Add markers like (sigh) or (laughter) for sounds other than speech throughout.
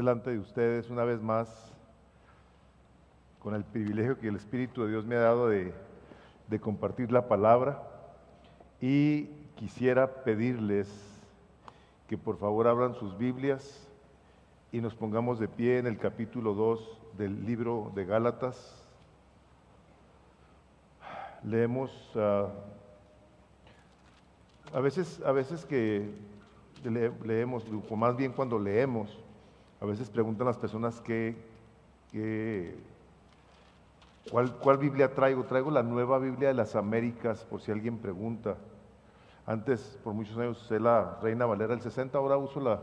delante de ustedes una vez más con el privilegio que el Espíritu de Dios me ha dado de, compartir la palabra y quisiera pedirles que por favor abran sus Biblias y nos pongamos de pie en el capítulo 2 del libro de Gálatas. Leemos, ah, a, veces, a veces que leemos, o más bien cuando leemos, a veces preguntan las personas qué, cuál, cuál Biblia traigo. Traigo la nueva Biblia de las Américas, por si alguien pregunta. Antes, por muchos años, usé la Reina Valera del 60, ahora uso la,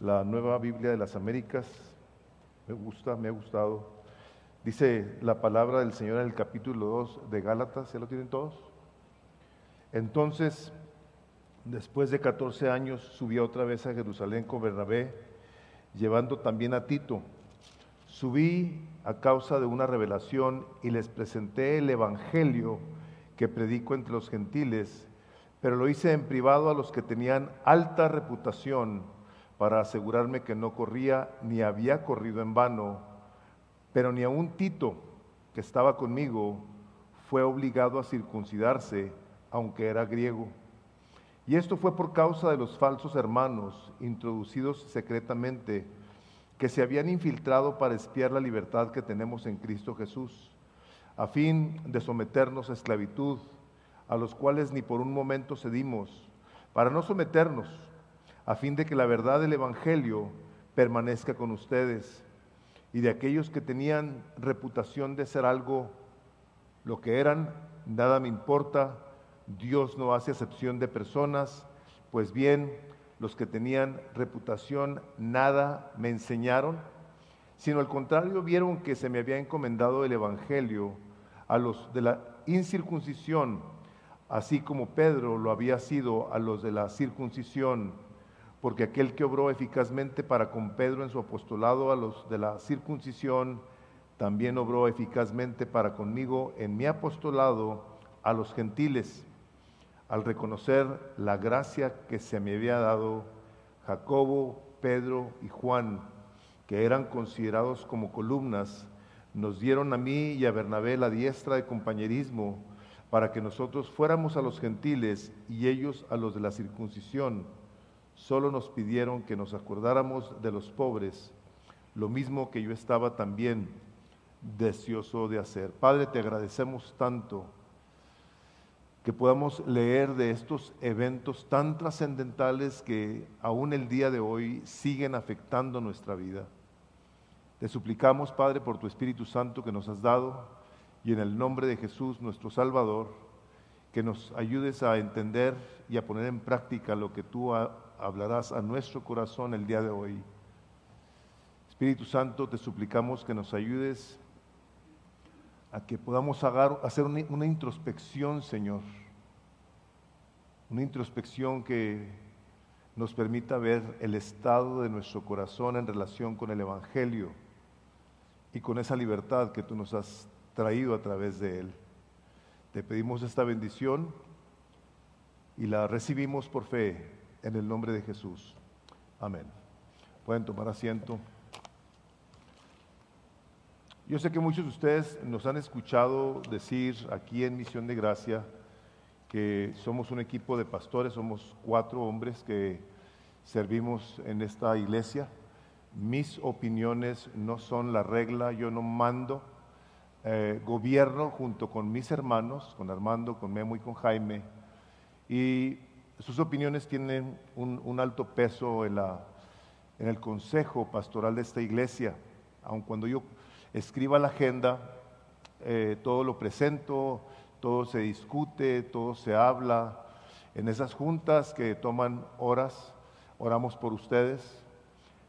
la nueva Biblia de las Américas. Me gusta, me ha gustado. Dice la palabra del Señor en el capítulo 2 de Gálatas, ¿ya lo tienen todos? Entonces, después de 14 años, subí otra vez a Jerusalén con Bernabé, llevando también a Tito. Subí a causa de una revelación y les presenté el Evangelio que predico entre los gentiles pero lo hice en privado a los que tenían alta reputación para asegurarme que no corría ni había corrido en vano, pero ni aun Tito, que estaba conmigo, fue obligado a circuncidarse, aunque era griego. Y esto fue por causa de los falsos hermanos introducidos secretamente, que se habían infiltrado para espiar la libertad que tenemos en Cristo Jesús, a fin de someternos a esclavitud a los cuales ni por un momento cedimos, para no someternos, a fin de que la verdad del Evangelio permanezca con ustedes, y de aquellos que tenían reputación de ser algo, lo que eran, nada me importa, Dios no hace acepción de personas, pues bien, los que tenían reputación nada me enseñaron, sino al contrario vieron que se me había encomendado el Evangelio a los de la incircuncisión, así como Pedro lo había sido a los de la circuncisión, porque aquel que obró eficazmente para con Pedro en su apostolado a los de la circuncisión, también obró eficazmente para conmigo en mi apostolado a los gentiles, al reconocer la gracia que se me había dado Jacobo, Pedro y Juan, que eran considerados como columnas, nos dieron a mí y a Bernabé la diestra de compañerismo, para que nosotros fuéramos a los gentiles y ellos a los de la circuncisión. Solo nos pidieron que nos acordáramos de los pobres, lo mismo que yo estaba también deseoso de hacer. Padre, te agradecemos tanto que podamos leer de estos eventos tan trascendentales que aún el día de hoy siguen afectando nuestra vida. Te suplicamos, Padre, por tu Espíritu Santo que nos has dado, y en el nombre de Jesús, nuestro Salvador, que nos ayudes a entender y a poner en práctica lo que tú hablarás a nuestro corazón el día de hoy. Espíritu Santo, te suplicamos que nos ayudes a que podamos hacer una, introspección, Señor, una introspección que nos permita ver el estado de nuestro corazón en relación con el Evangelio y con esa libertad que tú nos has traído a través de Él. Te pedimos esta bendición y la recibimos por fe en el nombre de Jesús. Amén. Pueden tomar asiento. Yo sé que muchos de ustedes nos han escuchado decir aquí en Misión de Gracia que somos un equipo de pastores, somos cuatro hombres que servimos en esta iglesia. Mis opiniones no son la regla, yo no mando eh, gobierno junto con mis hermanos, con Armando, con Memo y con Jaime, y sus opiniones tienen un, alto peso en, la, en, el consejo pastoral de esta iglesia. Aun cuando yo escriba la agenda, eh, todo lo presento, todo se discute, todo se habla. En esas juntas que toman horas, oramos por ustedes,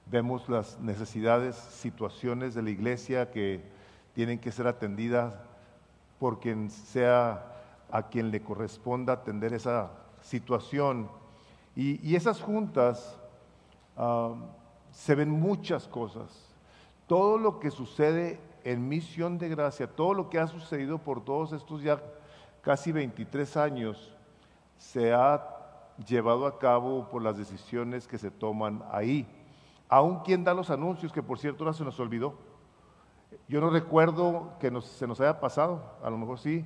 vemos las necesidades, situaciones de la iglesia que tienen que ser atendidas por quien sea a quien le corresponda atender esa situación. Y, esas juntas ah, se ven muchas cosas. Todo lo que sucede en misión de gracia, todo lo que ha sucedido por todos estos ya casi 23 años, se ha llevado a cabo por las decisiones que se toman ahí. Aún quien da los anuncios, que por cierto ahora se nos olvidó. Yo no recuerdo que se nos haya pasado, a lo mejor sí,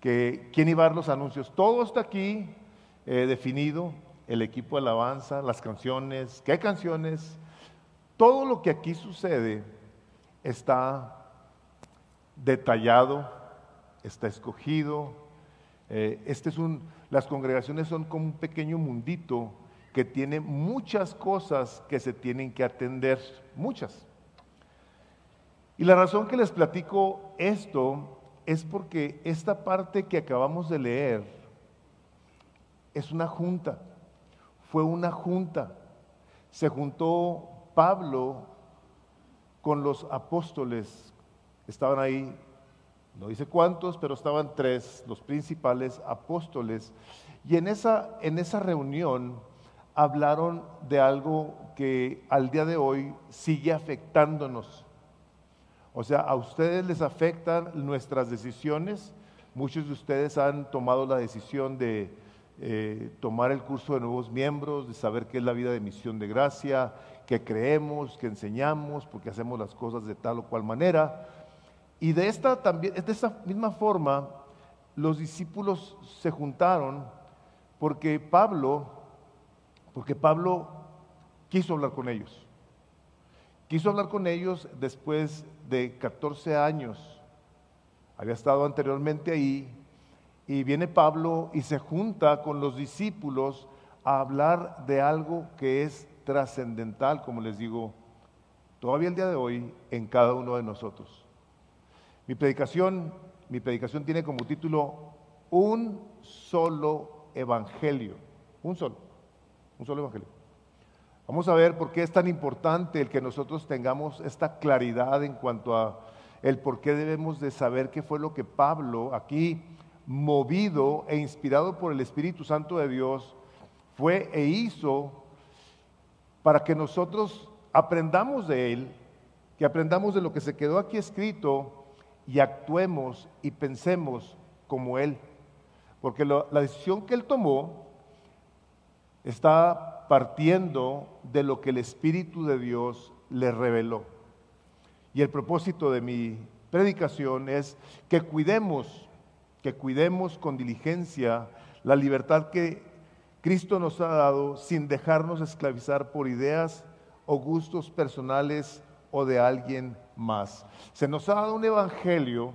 que quién iba a dar los anuncios. Todo está aquí eh, definido, el equipo de alabanza, las canciones, qué canciones, todo lo que aquí sucede está detallado, está escogido. Eh, este es un, las congregaciones son como un pequeño mundito que tiene muchas cosas que se tienen que atender, muchas. Y la razón que les platico esto es porque esta parte que acabamos de leer es una junta, fue una junta. Se juntó Pablo con los apóstoles, estaban ahí, no dice cuántos, pero estaban tres, los principales apóstoles. Y en esa, en esa reunión hablaron de algo que al día de hoy sigue afectándonos. O sea, a ustedes les afectan nuestras decisiones. Muchos de ustedes han tomado la decisión de eh, tomar el curso de nuevos miembros, de saber qué es la vida de misión de gracia, qué creemos, qué enseñamos, porque hacemos las cosas de tal o cual manera. Y de esta, también, de esta misma forma, los discípulos se juntaron porque Pablo porque Pablo quiso hablar con ellos. Quiso hablar con ellos después de 14 años. Había estado anteriormente ahí y viene Pablo y se junta con los discípulos a hablar de algo que es trascendental, como les digo, todavía el día de hoy en cada uno de nosotros. Mi predicación, mi predicación tiene como título un solo evangelio, un solo un solo evangelio. Vamos a ver por qué es tan importante el que nosotros tengamos esta claridad en cuanto a el por qué debemos de saber qué fue lo que Pablo aquí movido e inspirado por el Espíritu Santo de Dios fue e hizo para que nosotros aprendamos de él, que aprendamos de lo que se quedó aquí escrito y actuemos y pensemos como él. Porque la decisión que él tomó está partiendo de lo que el Espíritu de Dios le reveló. Y el propósito de mi predicación es que cuidemos, que cuidemos con diligencia la libertad que Cristo nos ha dado sin dejarnos esclavizar por ideas o gustos personales o de alguien más. Se nos ha dado un evangelio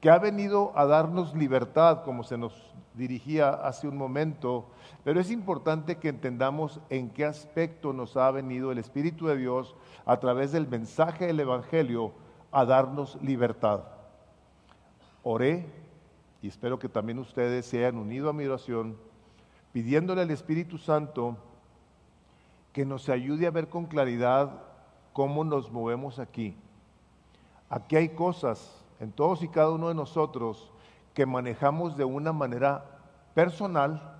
que ha venido a darnos libertad, como se nos dirigía hace un momento, pero es importante que entendamos en qué aspecto nos ha venido el Espíritu de Dios a través del mensaje del Evangelio a darnos libertad. Oré y espero que también ustedes se hayan unido a mi oración pidiéndole al Espíritu Santo que nos ayude a ver con claridad cómo nos movemos aquí. Aquí hay cosas en todos y cada uno de nosotros que manejamos de una manera personal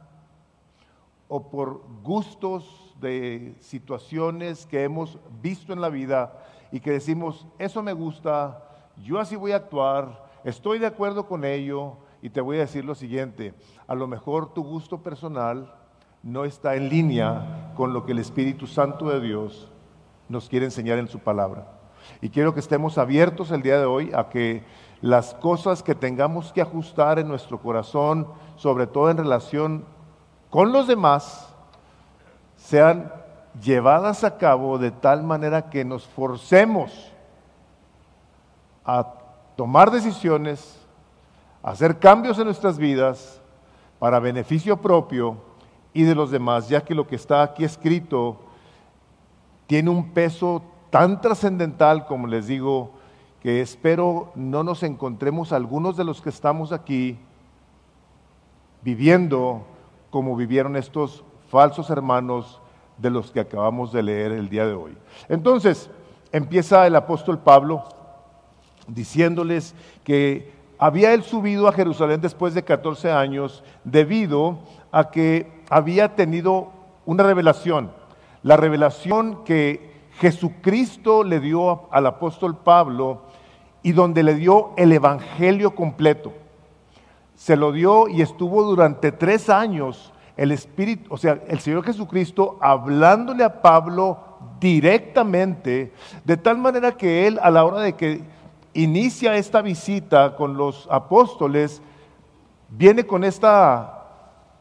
o por gustos de situaciones que hemos visto en la vida y que decimos, eso me gusta, yo así voy a actuar, estoy de acuerdo con ello y te voy a decir lo siguiente, a lo mejor tu gusto personal no está en línea con lo que el Espíritu Santo de Dios nos quiere enseñar en su palabra. Y quiero que estemos abiertos el día de hoy a que las cosas que tengamos que ajustar en nuestro corazón, sobre todo en relación con los demás, sean llevadas a cabo de tal manera que nos forcemos a tomar decisiones, a hacer cambios en nuestras vidas para beneficio propio y de los demás, ya que lo que está aquí escrito tiene un peso tan trascendental, como les digo, que espero no nos encontremos algunos de los que estamos aquí viviendo como vivieron estos falsos hermanos de los que acabamos de leer el día de hoy. Entonces, empieza el apóstol Pablo diciéndoles que había él subido a Jerusalén después de 14 años debido a que había tenido una revelación, la revelación que Jesucristo le dio al apóstol Pablo y donde le dio el Evangelio completo. Se lo dio y estuvo durante tres años el Espíritu, o sea, el Señor Jesucristo hablándole a Pablo directamente, de tal manera que él a la hora de que inicia esta visita con los apóstoles, viene con, esta,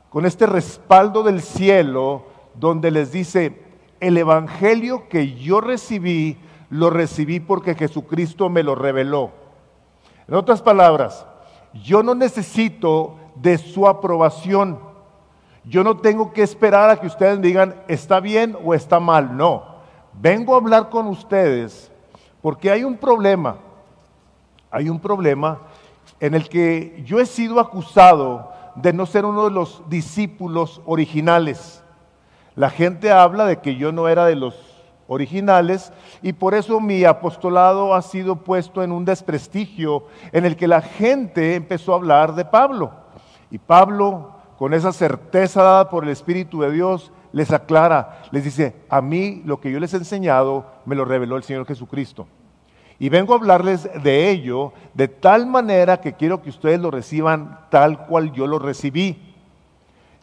con este respaldo del cielo donde les dice, el Evangelio que yo recibí, lo recibí porque Jesucristo me lo reveló. En otras palabras, yo no necesito de su aprobación. Yo no tengo que esperar a que ustedes digan está bien o está mal. No, vengo a hablar con ustedes porque hay un problema. Hay un problema en el que yo he sido acusado de no ser uno de los discípulos originales. La gente habla de que yo no era de los originales y por eso mi apostolado ha sido puesto en un desprestigio en el que la gente empezó a hablar de Pablo. Y Pablo, con esa certeza dada por el Espíritu de Dios, les aclara, les dice, a mí lo que yo les he enseñado me lo reveló el Señor Jesucristo. Y vengo a hablarles de ello de tal manera que quiero que ustedes lo reciban tal cual yo lo recibí.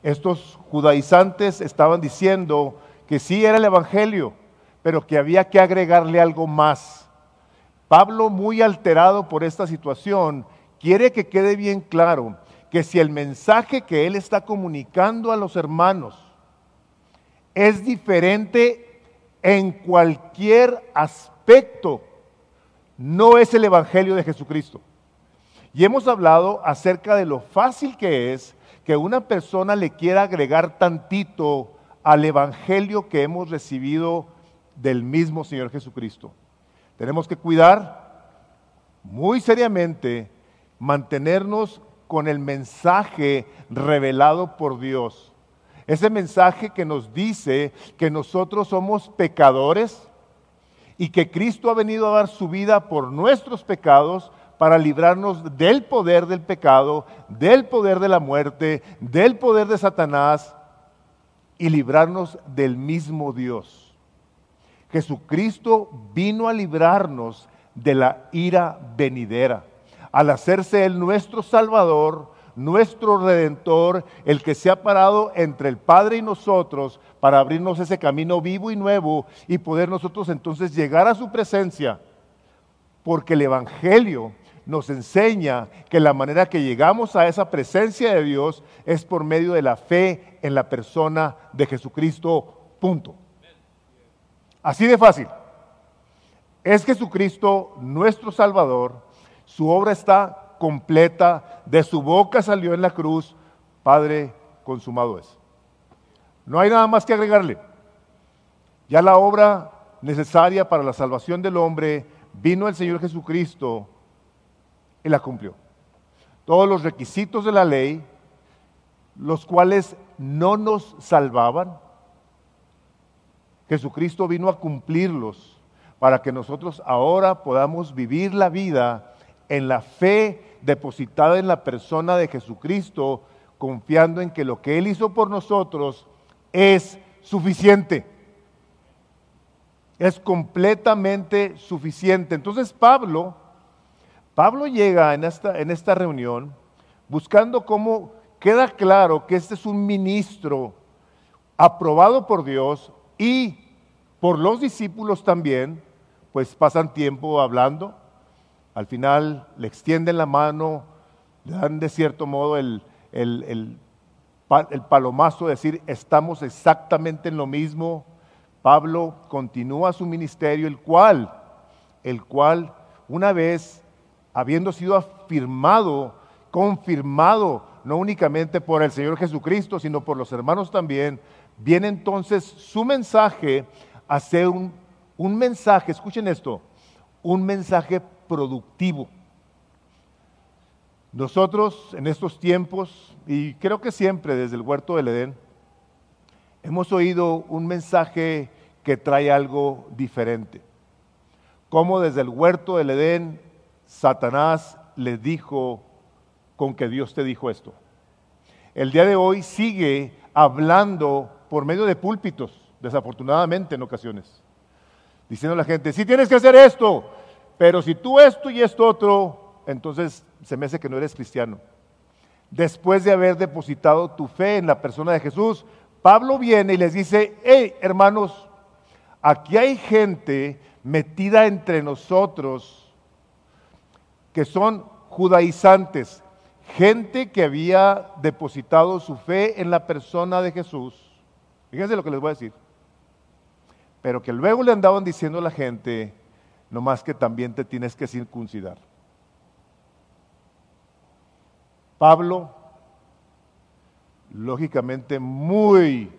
Estos judaizantes estaban diciendo que sí era el Evangelio, pero que había que agregarle algo más. Pablo, muy alterado por esta situación, quiere que quede bien claro que si el mensaje que él está comunicando a los hermanos es diferente en cualquier aspecto, no es el Evangelio de Jesucristo. Y hemos hablado acerca de lo fácil que es que una persona le quiera agregar tantito al Evangelio que hemos recibido del mismo Señor Jesucristo. Tenemos que cuidar muy seriamente, mantenernos con el mensaje revelado por Dios. Ese mensaje que nos dice que nosotros somos pecadores y que Cristo ha venido a dar su vida por nuestros pecados para librarnos del poder del pecado, del poder de la muerte, del poder de Satanás y librarnos del mismo Dios. Jesucristo vino a librarnos de la ira venidera, al hacerse Él nuestro Salvador, nuestro Redentor, el que se ha parado entre el Padre y nosotros para abrirnos ese camino vivo y nuevo y poder nosotros entonces llegar a su presencia, porque el Evangelio nos enseña que la manera que llegamos a esa presencia de Dios es por medio de la fe en la persona de Jesucristo. Punto. Así de fácil. Es Jesucristo nuestro Salvador. Su obra está completa. De su boca salió en la cruz. Padre, consumado es. No hay nada más que agregarle. Ya la obra necesaria para la salvación del hombre vino el Señor Jesucristo y la cumplió. Todos los requisitos de la ley, los cuales no nos salvaban, Jesucristo vino a cumplirlos para que nosotros ahora podamos vivir la vida en la fe depositada en la persona de Jesucristo, confiando en que lo que Él hizo por nosotros es suficiente. Es completamente suficiente. Entonces Pablo Pablo llega en esta, en esta reunión buscando cómo queda claro que este es un ministro aprobado por Dios y por los discípulos también, pues pasan tiempo hablando, al final le extienden la mano, le dan de cierto modo el, el, el, palomazo de decir, estamos exactamente en lo mismo. Pablo continúa su ministerio, el cual, el cual una vez habiendo sido afirmado, confirmado, no únicamente por el Señor Jesucristo, sino por los hermanos también, viene entonces su mensaje a ser un, un mensaje, escuchen esto, un mensaje productivo. Nosotros en estos tiempos, y creo que siempre desde el huerto del Edén, hemos oído un mensaje que trae algo diferente. Como desde el huerto del Edén Satanás le dijo con que Dios te dijo esto. El día de hoy sigue hablando por medio de púlpitos, desafortunadamente en ocasiones, diciendo a la gente, si tienes que hacer esto, pero si tú esto y esto otro, entonces se me hace que no eres cristiano. Después de haber depositado tu fe en la persona de Jesús, Pablo viene y les dice, hey hermanos, Aquí hay gente metida entre nosotros que son judaizantes, gente que había depositado su fe en la persona de Jesús. Fíjense lo que les voy a decir. Pero que luego le andaban diciendo a la gente, nomás que también te tienes que circuncidar. Pablo, lógicamente muy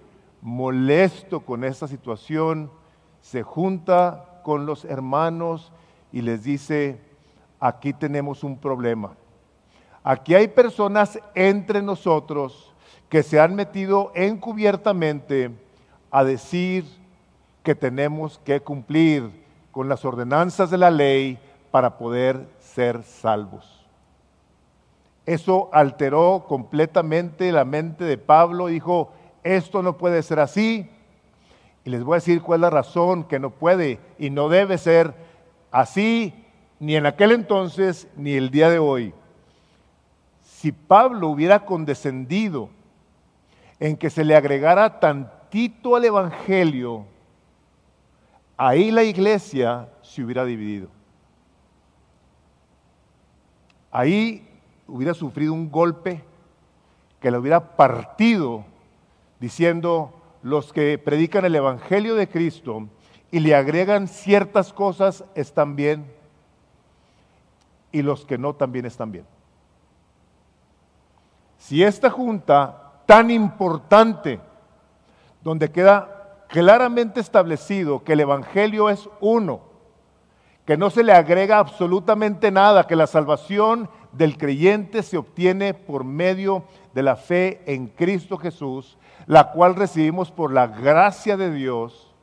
molesto con esta situación, se junta con los hermanos y les dice, aquí tenemos un problema. Aquí hay personas entre nosotros que se han metido encubiertamente a decir que tenemos que cumplir con las ordenanzas de la ley para poder ser salvos. Eso alteró completamente la mente de Pablo. Dijo, esto no puede ser así. Y les voy a decir cuál es la razón que no puede y no debe ser así ni en aquel entonces ni el día de hoy. Si Pablo hubiera condescendido en que se le agregara tantito al Evangelio, ahí la iglesia se hubiera dividido. Ahí hubiera sufrido un golpe que le hubiera partido diciendo los que predican el Evangelio de Cristo y le agregan ciertas cosas están bien y los que no también están bien. Si esta junta tan importante, donde queda claramente establecido que el Evangelio es uno, que no se le agrega absolutamente nada, que la salvación del creyente se obtiene por medio de la fe en Cristo Jesús, la cual recibimos por la gracia de Dios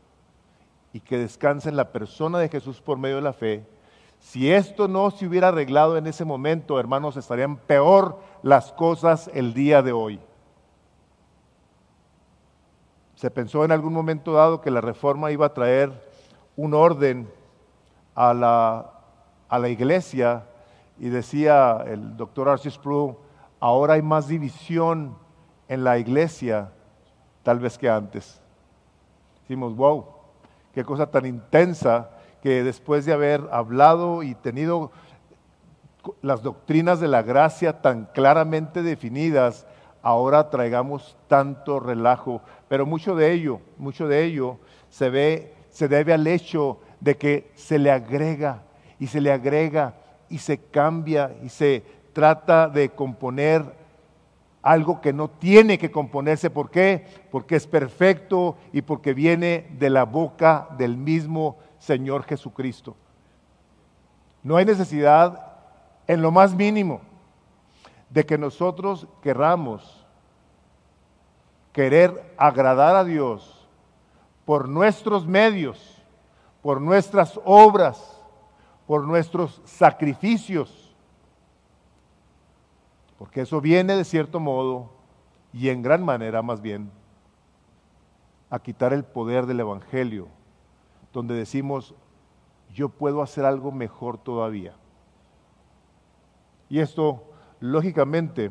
y que descansa en la persona de Jesús por medio de la fe, si esto no se hubiera arreglado en ese momento, hermanos, estarían peor las cosas el día de hoy. Se pensó en algún momento dado que la reforma iba a traer un orden a la, a la iglesia y decía el doctor Arcis Prue, ahora hay más división en la iglesia tal vez que antes. Decimos, wow, qué cosa tan intensa que después de haber hablado y tenido las doctrinas de la gracia tan claramente definidas, ahora traigamos tanto relajo. Pero mucho de ello, mucho de ello se ve, se debe al hecho de que se le agrega y se le agrega y se cambia y se trata de componer algo que no tiene que componerse. ¿Por qué? Porque es perfecto y porque viene de la boca del mismo Señor Jesucristo. No hay necesidad en lo más mínimo de que nosotros querramos querer agradar a Dios por nuestros medios, por nuestras obras, por nuestros sacrificios. Porque eso viene de cierto modo y en gran manera más bien a quitar el poder del Evangelio donde decimos, yo puedo hacer algo mejor todavía. Y esto, lógicamente,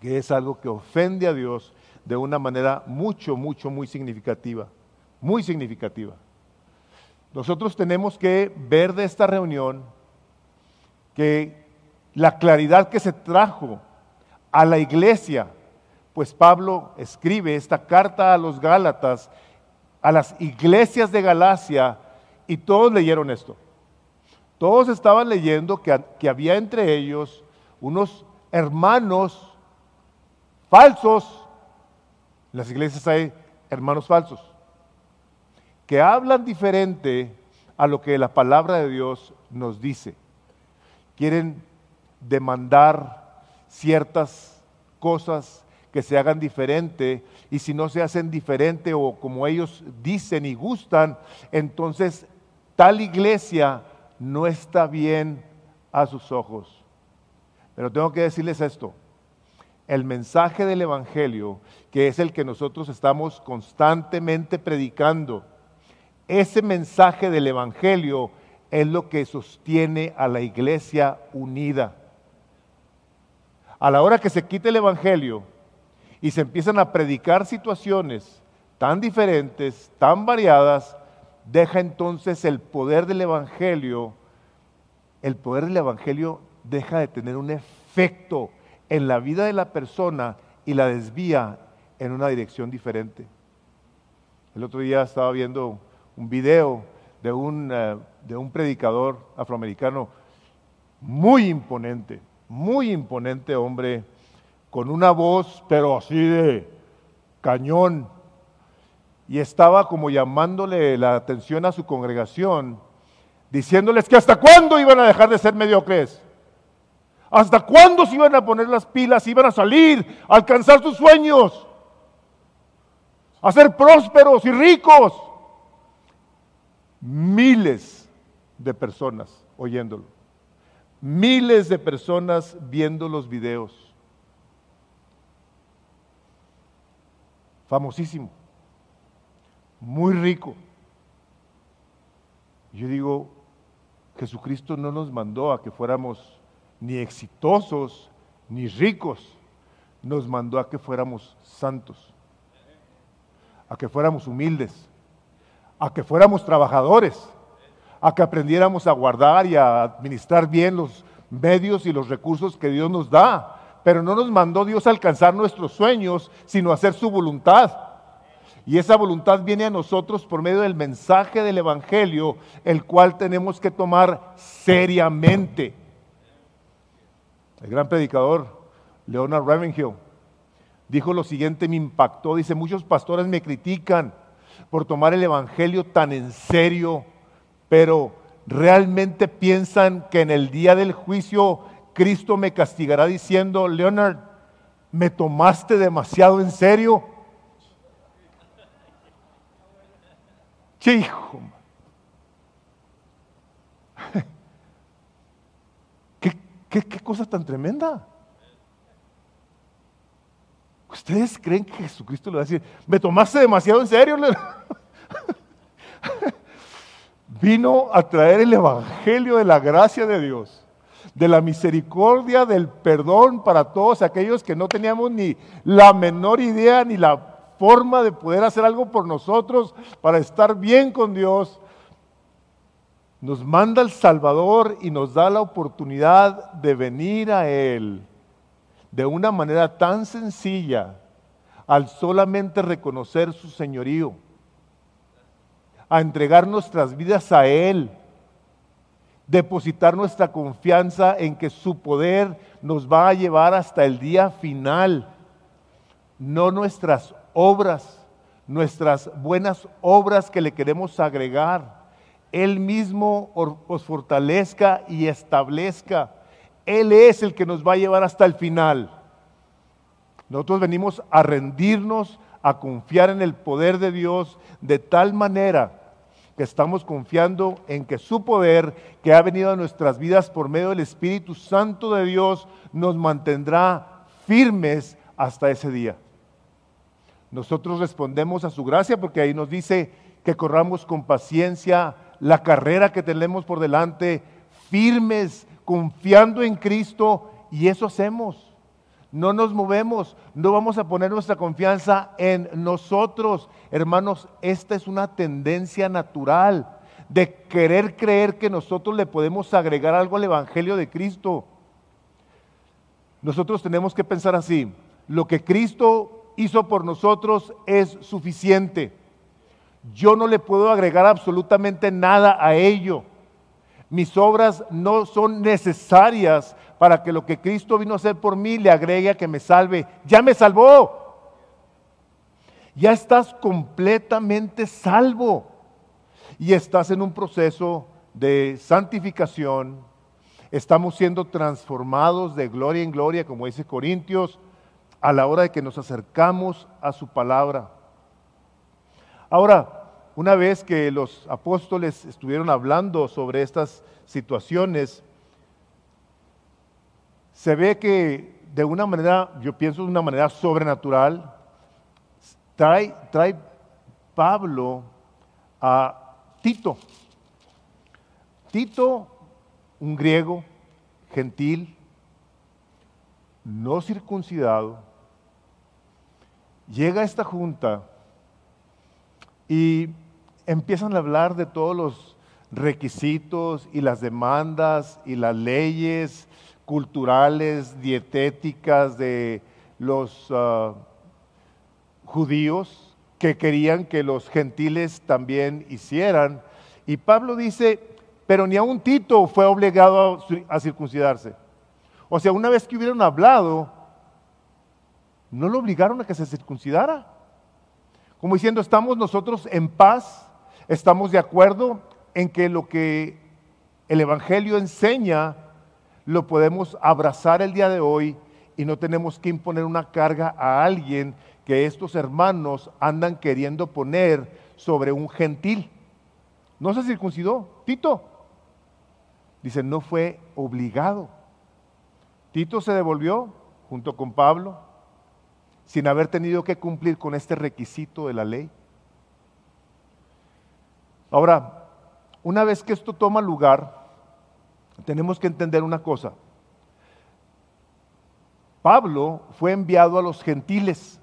que es algo que ofende a Dios de una manera mucho, mucho, muy significativa, muy significativa. Nosotros tenemos que ver de esta reunión que la claridad que se trajo a la iglesia, pues Pablo escribe esta carta a los Gálatas a las iglesias de Galacia y todos leyeron esto. Todos estaban leyendo que, que había entre ellos unos hermanos falsos. En las iglesias hay hermanos falsos que hablan diferente a lo que la palabra de Dios nos dice. Quieren demandar ciertas cosas que se hagan diferente y si no se hacen diferente o como ellos dicen y gustan, entonces tal iglesia no está bien a sus ojos. Pero tengo que decirles esto, el mensaje del Evangelio, que es el que nosotros estamos constantemente predicando, ese mensaje del Evangelio es lo que sostiene a la iglesia unida. A la hora que se quite el Evangelio, y se empiezan a predicar situaciones tan diferentes, tan variadas, deja entonces el poder del Evangelio, el poder del Evangelio deja de tener un efecto en la vida de la persona y la desvía en una dirección diferente. El otro día estaba viendo un video de un, eh, de un predicador afroamericano muy imponente, muy imponente hombre, con una voz, pero así de cañón, y estaba como llamándole la atención a su congregación, diciéndoles que hasta cuándo iban a dejar de ser mediocres, hasta cuándo se iban a poner las pilas, iban a salir, a alcanzar sus sueños, a ser prósperos y ricos. Miles de personas oyéndolo, miles de personas viendo los videos. Famosísimo muy rico. Yo digo, Jesucristo no nos mandó a que fuéramos ni exitosos ni ricos, nos mandó a que fuéramos santos, a que fuéramos humildes, a que fuéramos trabajadores, a que aprendiéramos a guardar y a administrar bien los medios y los recursos que Dios nos da. Pero no nos mandó Dios a alcanzar nuestros sueños, sino a hacer su voluntad. Y esa voluntad viene a nosotros por medio del mensaje del Evangelio, el cual tenemos que tomar seriamente. El gran predicador Leonard Ravenhill dijo lo siguiente, me impactó, dice, muchos pastores me critican por tomar el Evangelio tan en serio, pero realmente piensan que en el día del juicio Cristo me castigará diciendo, Leonard, me tomaste demasiado en serio. ¡Qué! ¿Qué, cosa tan tremenda? ¿Ustedes creen que Jesucristo le va a decir, me tomaste demasiado en serio? (laughs) Vino a traer el Evangelio de la gracia de Dios, de la misericordia, del perdón para todos aquellos que no teníamos ni la menor idea ni la forma de poder hacer algo por nosotros para estar bien con Dios, nos manda el Salvador y nos da la oportunidad de venir a Él de una manera tan sencilla al solamente reconocer su señorío, a entregar nuestras vidas a Él, depositar nuestra confianza en que su poder nos va a llevar hasta el día final, no nuestras obras, nuestras buenas obras que le queremos agregar. Él mismo os fortalezca y establezca. Él es el que nos va a llevar hasta el final. Nosotros venimos a rendirnos, a confiar en el poder de Dios de tal manera que estamos confiando en que su poder que ha venido a nuestras vidas por medio del Espíritu Santo de Dios nos mantendrá firmes hasta ese día. Nosotros respondemos a su gracia porque ahí nos dice que corramos con paciencia la carrera que tenemos por delante, firmes, confiando en Cristo, y eso hacemos. No nos movemos, no vamos a poner nuestra confianza en nosotros. Hermanos, esta es una tendencia natural de querer creer que nosotros le podemos agregar algo al Evangelio de Cristo. Nosotros tenemos que pensar así, lo que Cristo hizo por nosotros es suficiente. Yo no le puedo agregar absolutamente nada a ello. Mis obras no son necesarias para que lo que Cristo vino a hacer por mí le agregue a que me salve. Ya me salvó. Ya estás completamente salvo. Y estás en un proceso de santificación. Estamos siendo transformados de gloria en gloria, como dice Corintios a la hora de que nos acercamos a su palabra. Ahora, una vez que los apóstoles estuvieron hablando sobre estas situaciones, se ve que de una manera, yo pienso de una manera sobrenatural, trae, Pablo a Tito. Tito, un griego, gentil, no circuncidado, llega a esta junta y empiezan a hablar de todos los requisitos y las demandas y las leyes culturales, dietéticas de los ah, judíos que querían que los gentiles también hicieran. Y Pablo dice, pero ni aun Tito fue obligado a circuncidarse. O sea, una vez que hubieran hablado, no lo obligaron a que se circuncidara. Como diciendo, estamos nosotros en paz, estamos de acuerdo en que lo que el Evangelio enseña lo podemos abrazar el día de hoy y no tenemos que imponer una carga a alguien que estos hermanos andan queriendo poner sobre un gentil. No se circuncidó, Tito. Dice, no fue obligado. Tito se devolvió junto con Pablo sin haber tenido que cumplir con este requisito de la ley. Ahora, una vez que esto toma lugar, tenemos que entender una cosa. Pablo fue enviado a los gentiles,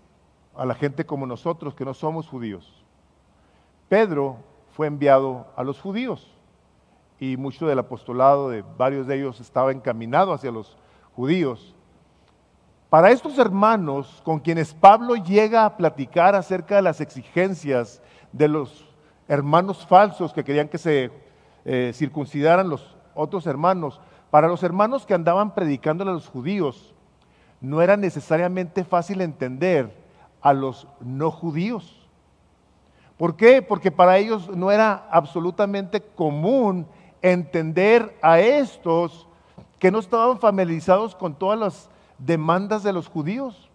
a la gente como nosotros que no somos judíos. Pedro fue enviado a los judíos y mucho del apostolado de varios de ellos estaba encaminado hacia los judíos. Para estos hermanos con quienes Pablo llega a platicar acerca de las exigencias de los hermanos falsos que querían que se eh, circuncidaran los otros hermanos, para los hermanos que andaban predicándole a los judíos, no era necesariamente fácil entender a los no judíos. ¿Por qué? Porque para ellos no era absolutamente común entender a estos que no estaban familiarizados con todas las demandas de los judíos.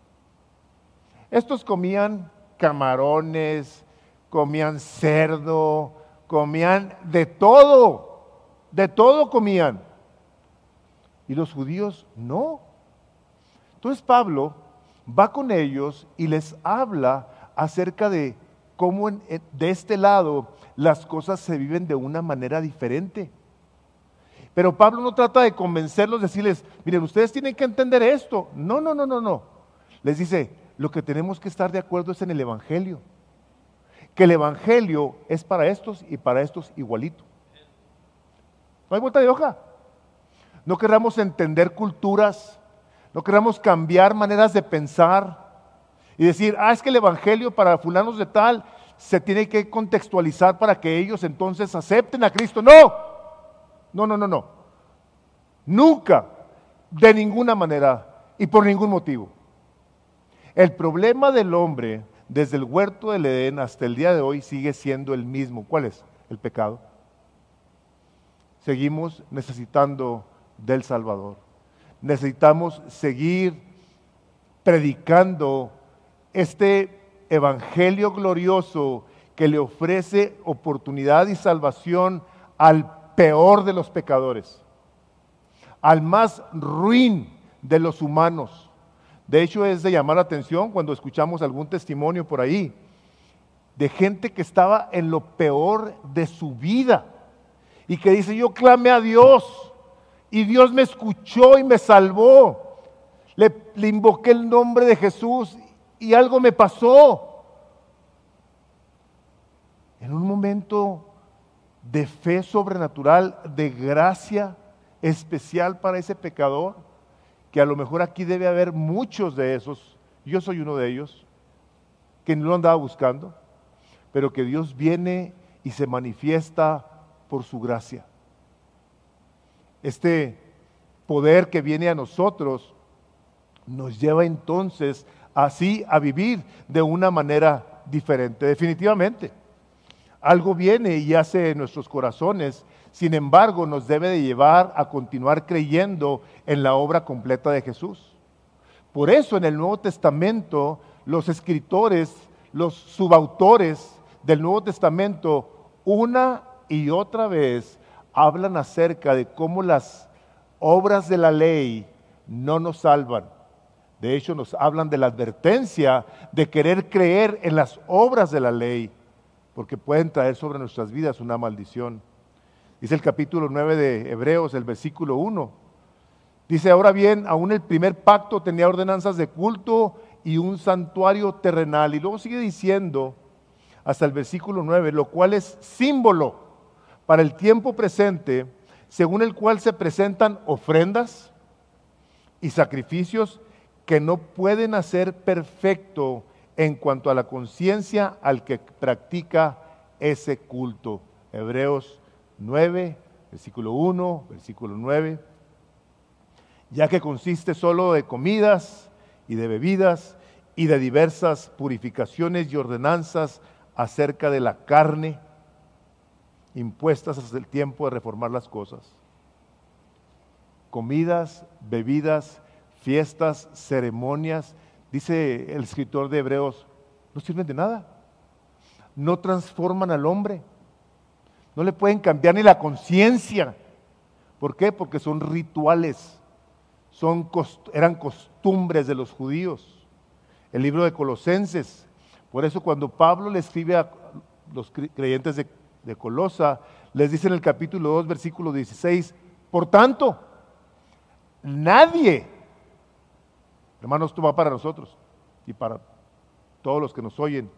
Estos comían camarones, comían cerdo, comían de todo, de todo comían. Y los judíos no. Entonces Pablo va con ellos y les habla acerca de cómo de este lado las cosas se viven de una manera diferente. Pero Pablo no trata de convencerlos, decirles, miren, ustedes tienen que entender esto. No, no, no, no, no. Les dice, lo que tenemos que estar de acuerdo es en el Evangelio. Que el Evangelio es para estos y para estos igualito. No hay vuelta de hoja. No queramos entender culturas, no queramos cambiar maneras de pensar y decir, ah, es que el Evangelio para fulanos de tal se tiene que contextualizar para que ellos entonces acepten a Cristo. No, no, no, no, no. Nunca, de ninguna manera y por ningún motivo. El problema del hombre desde el huerto del Edén hasta el día de hoy sigue siendo el mismo. ¿Cuál es? El pecado. Seguimos necesitando del Salvador. Necesitamos seguir predicando este evangelio glorioso que le ofrece oportunidad y salvación al peor de los pecadores, al más ruin de los humanos. De hecho, es de llamar la atención cuando escuchamos algún testimonio por ahí de gente que estaba en lo peor de su vida y que dice, yo clame a Dios y Dios me escuchó y me salvó. Le, le invoqué el nombre de Jesús y algo me pasó. En un momento de fe sobrenatural, de gracia especial para ese pecador, que a lo mejor aquí debe haber muchos de esos, yo soy uno de ellos, que no lo andaba buscando, pero que Dios viene y se manifiesta por su gracia. Este poder que viene a nosotros nos lleva entonces así a vivir de una manera diferente, definitivamente algo viene y hace en nuestros corazones, sin embargo nos debe de llevar a continuar creyendo en la obra completa de Jesús. Por eso en el Nuevo Testamento los escritores, los subautores del Nuevo Testamento, una y otra vez hablan acerca de cómo las obras de la ley no nos salvan. De hecho, nos hablan de la advertencia de querer creer en las obras de la ley porque pueden traer sobre nuestras vidas una maldición. Dice el capítulo 9 de Hebreos, el versículo 1. Dice, ahora bien, aún el primer pacto tenía ordenanzas de culto y un santuario terrenal. Y luego sigue diciendo, hasta el versículo 9, lo cual es símbolo para el tiempo presente, según el cual se presentan ofrendas y sacrificios que no pueden hacer perfecto en cuanto a la conciencia al que practica ese culto. Hebreos 9, versículo 1, versículo 9. Ya que consiste solo de comidas y de bebidas y de diversas purificaciones y ordenanzas acerca de la carne impuestas hasta el tiempo de reformar las cosas. Comidas, bebidas, fiestas, ceremonias, dice el escritor de Hebreos, no sirven de nada. No transforman al hombre. No le pueden cambiar ni la conciencia. ¿Por qué? Porque son rituales. Son, eran costumbres de los judíos. El libro de Colosenses. Por eso cuando Pablo le escribe a los creyentes de, de Colosa, les dice en el capítulo 2, versículo 16, por tanto, nadie Hermanos, esto va para nosotros y para todos los que nos oyen.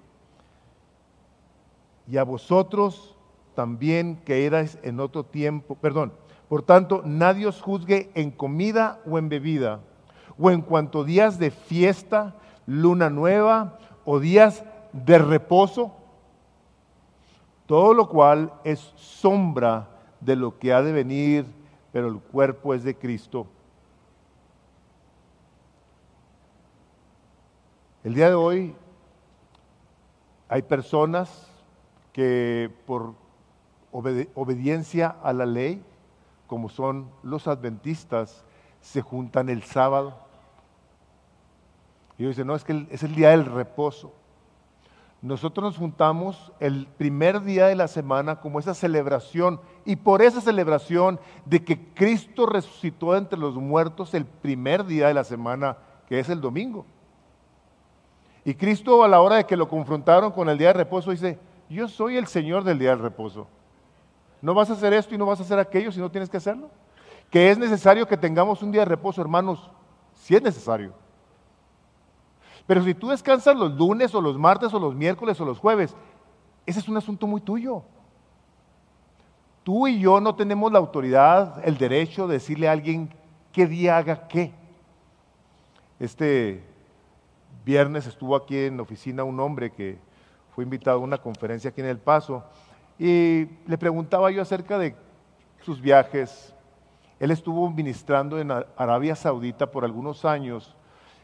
Y a vosotros también que erais en otro tiempo, perdón, por tanto, nadie os juzgue en comida o en bebida, o en cuanto días de fiesta, luna nueva o días de reposo, todo lo cual es sombra de lo que ha de venir, pero el cuerpo es de Cristo. El día de hoy hay personas que por obediencia a la ley, como son los adventistas, se juntan el sábado. Y dicen, no, es que es el día del reposo. Nosotros nos juntamos el primer día de la semana como esa celebración y por esa celebración de que Cristo resucitó entre los muertos el primer día de la semana, que es el domingo. Y Cristo a la hora de que lo confrontaron con el día de reposo dice, yo soy el Señor del día de reposo. No vas a hacer esto y no vas a hacer aquello si no tienes que hacerlo. Que es necesario que tengamos un día de reposo, hermanos, si es necesario. Pero si tú descansas los lunes o los martes o los miércoles o los jueves, ese es un asunto muy tuyo. Tú y yo no tenemos la autoridad, el derecho de decirle a alguien qué día haga qué. Este viernes estuvo aquí en la oficina un hombre que fue invitado a una conferencia aquí en El Paso y le preguntaba yo acerca de sus viajes. Él estuvo ministrando en Arabia Saudita por algunos años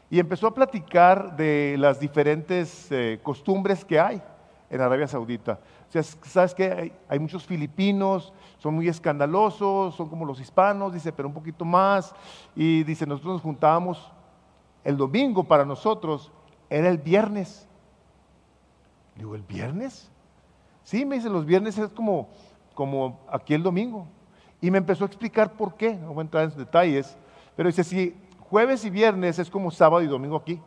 y empezó a platicar de las diferentes eh, costumbres que hay en Arabia Saudita. O sea, sabes que hay, hay, muchos filipinos, son muy escandalosos, son como los hispanos, dice, pero un poquito más. Y dice, nosotros nos juntábamos el domingo para nosotros era el viernes. Digo, ¿el viernes? Sí, me dice, los viernes es como, como aquí el domingo. Y me empezó a explicar por qué, no voy a entrar en detalles, pero dice, si jueves y viernes es como sábado y domingo aquí.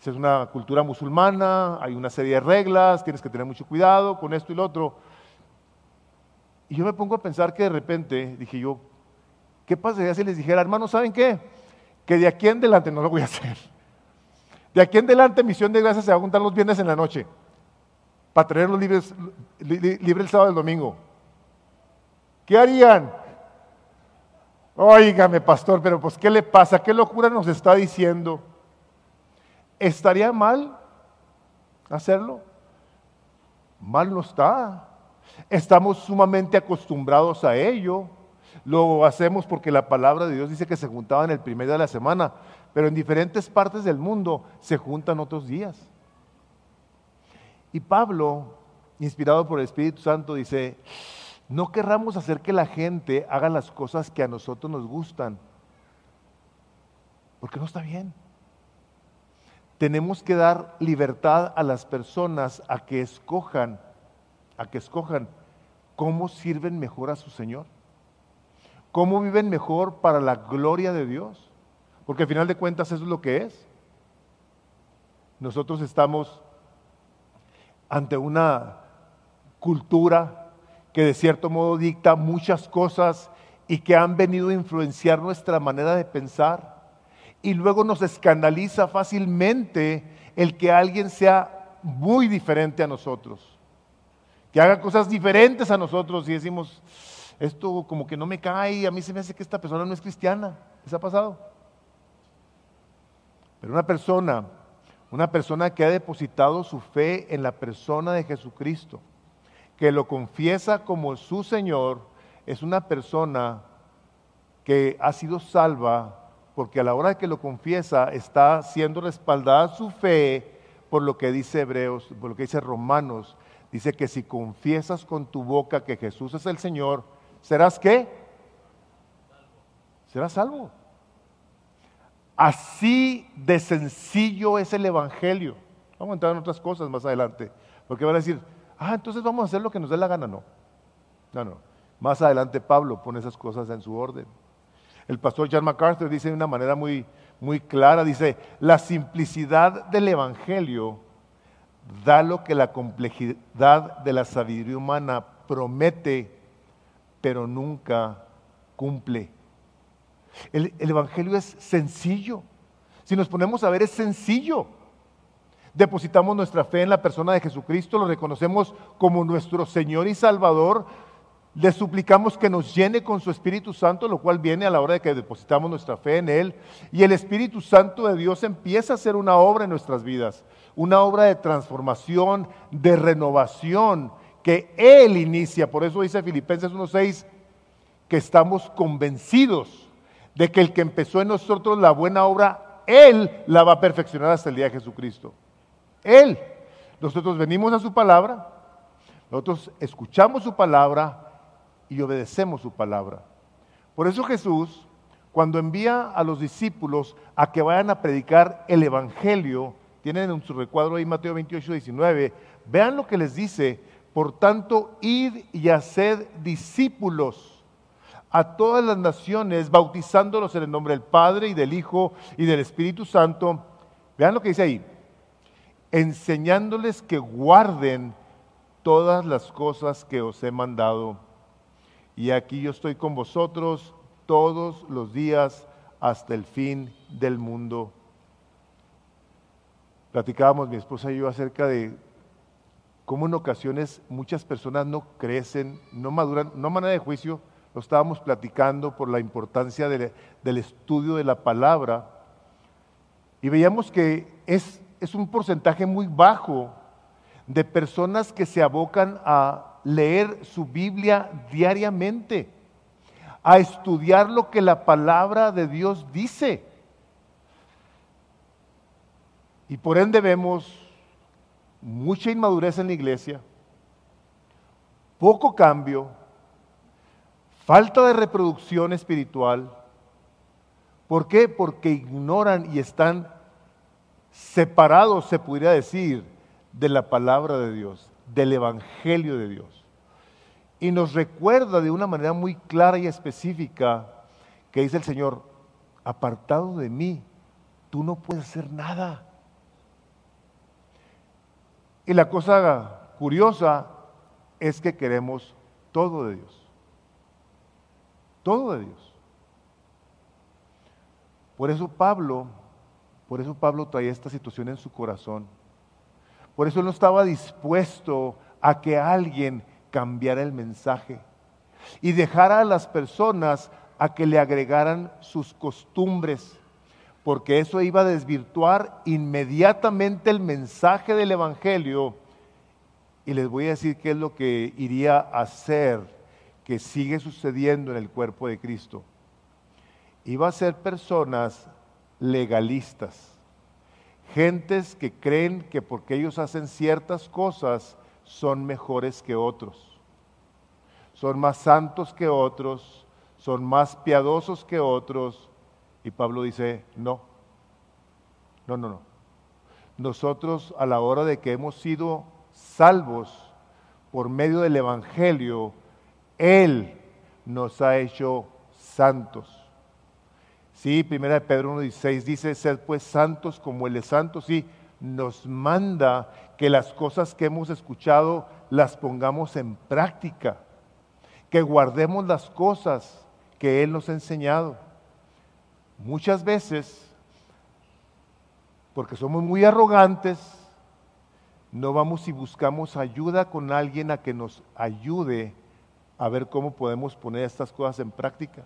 Es una cultura musulmana, hay una serie de reglas, tienes que tener mucho cuidado con esto y lo otro. Y yo me pongo a pensar que de repente, dije yo, ¿qué pasaría si les dijera, hermanos, ¿saben qué? Que de aquí en adelante no lo voy a hacer. De aquí en adelante Misión de Gracias se va a juntar los viernes en la noche para traerlos libres, libre el sábado y el domingo. ¿Qué harían? Óigame, pastor, pero pues ¿qué le pasa? ¿Qué locura nos está diciendo? ¿Estaría mal hacerlo? Mal no está. Estamos sumamente acostumbrados a ello. Lo hacemos porque la palabra de Dios dice que se juntaban el primer día de la semana, pero en diferentes partes del mundo se juntan otros días. Y Pablo, inspirado por el Espíritu Santo, dice, no querramos hacer que la gente haga las cosas que a nosotros nos gustan, porque no está bien. Tenemos que dar libertad a las personas a que escojan, a que escojan cómo sirven mejor a su Señor cómo viven mejor para la gloria de Dios. Porque al final de cuentas eso es lo que es. Nosotros estamos ante una cultura que de cierto modo dicta muchas cosas y que han venido a influenciar nuestra manera de pensar. Y luego nos escandaliza fácilmente el que alguien sea muy diferente a nosotros, que haga cosas diferentes a nosotros y decimos, esto como que no me cae, a mí se me hace que esta persona no es cristiana. ¿Les ha pasado? Pero una persona, una persona que ha depositado su fe en la persona de Jesucristo, que lo confiesa como su Señor, es una persona que ha sido salva porque a la hora que lo confiesa está siendo respaldada su fe por lo que dice Hebreos, por lo que dice Romanos. Dice que si confiesas con tu boca que Jesús es el Señor, ¿serás qué? Serás salvo. Así de sencillo es el Evangelio. Vamos a entrar en otras cosas más adelante. Porque van a decir, ah, entonces vamos a hacer lo que nos dé la gana. No, no, no. Más adelante Pablo pone esas cosas en su orden. El pastor John MacArthur dice de una manera muy, muy clara, dice, la simplicidad del Evangelio da lo que la complejidad de la sabiduría humana promete, pero nunca cumple. El, el, Evangelio es sencillo. Si nos ponemos a ver, es sencillo. Depositamos nuestra fe en la persona de Jesucristo, lo reconocemos como nuestro Señor y Salvador, le suplicamos que nos llene con su Espíritu Santo, lo cual viene a la hora de que depositamos nuestra fe en Él. Y el Espíritu Santo de Dios empieza a hacer una obra en nuestras vidas, una obra de transformación, de renovación, que Él inicia. Por eso dice Filipenses 1.6, que estamos convencidos de que el que empezó en nosotros la buena obra, Él la va a perfeccionar hasta el día de Jesucristo. Él. Nosotros venimos a su palabra, nosotros escuchamos su palabra, y obedecemos su palabra. Por eso Jesús, cuando envía a los discípulos a que vayan a predicar el Evangelio, tienen en su recuadro ahí Mateo 28, 19, vean lo que les dice, por tanto, id y haced discípulos a todas las naciones, bautizándolos en el nombre del Padre y del Hijo y del Espíritu Santo. Vean lo que dice ahí, enseñándoles que guarden todas las cosas que os he mandado y aquí yo estoy con vosotros todos los días hasta el fin del mundo. Platicábamos mi esposa y yo acerca de cómo en ocasiones muchas personas no crecen, no maduran, no manera de juicio, lo estábamos platicando por la importancia del estudio de la palabra y veíamos que es, es un porcentaje muy bajo de personas que se abocan a leer su Biblia diariamente, a estudiar lo que la palabra de Dios dice. Y por ende vemos mucha inmadurez en la iglesia, poco cambio, falta de reproducción espiritual. ¿Por qué? Porque ignoran y están separados, se podría decir, de la palabra de Dios, del Evangelio de Dios y nos recuerda de una manera muy clara y específica que dice el Señor, apartado de mí, tú no puedes hacer nada. Y la cosa curiosa es que queremos todo de Dios. Todo de Dios. Por eso Pablo, por eso Pablo traía esta situación en su corazón. Por eso no estaba dispuesto a que alguien cambiar el mensaje y dejar a las personas a que le agregaran sus costumbres, porque eso iba a desvirtuar inmediatamente el mensaje del Evangelio. Y les voy a decir qué es lo que iría a hacer, que sigue sucediendo en el cuerpo de Cristo. Iba a ser personas legalistas, gentes que creen que porque ellos hacen ciertas cosas, son mejores que otros, son más santos que otros, son más piadosos que otros. Y Pablo dice, no, no, no, no. Nosotros a la hora de que hemos sido salvos por medio del Evangelio, Él nos ha hecho santos. Sí, primera de Pedro 1.16 dice, sed pues santos como Él es santo. Sí, nos manda que las cosas que hemos escuchado las pongamos en práctica, que guardemos las cosas que Él nos ha enseñado. Muchas veces, porque somos muy arrogantes, no vamos y buscamos ayuda con alguien a que nos ayude a ver cómo podemos poner estas cosas en práctica.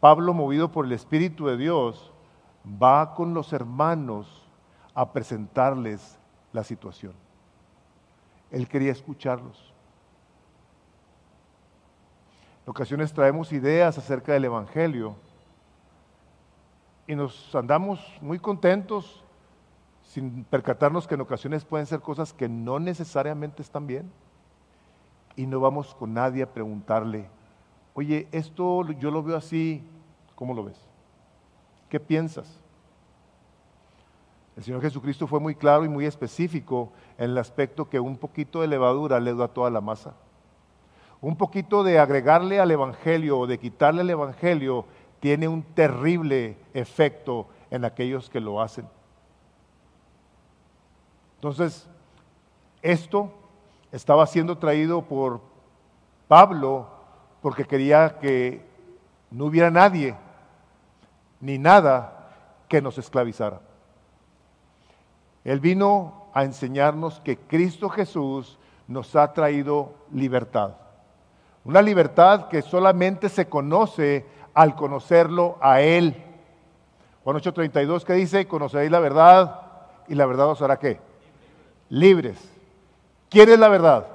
Pablo, movido por el Espíritu de Dios, va con los hermanos a presentarles la situación. Él quería escucharlos. En ocasiones traemos ideas acerca del Evangelio y nos andamos muy contentos sin percatarnos que en ocasiones pueden ser cosas que no necesariamente están bien. Y no vamos con nadie a preguntarle, oye, esto yo lo veo así, ¿cómo lo ves? ¿Qué piensas? El Señor Jesucristo fue muy claro y muy específico en el aspecto que un poquito de levadura le da toda la masa un poquito de agregarle al Evangelio o de quitarle al Evangelio tiene un terrible efecto en aquellos que lo hacen. Entonces, esto estaba siendo traído por Pablo porque quería que no hubiera nadie ni nada que nos esclavizara. Él vino a enseñarnos que Cristo Jesús nos ha traído libertad. Una libertad que solamente se conoce al conocerlo a Él. Juan 8:32 que dice, conoceréis la verdad y la verdad os hará qué? Libres. ¿Quién es la verdad?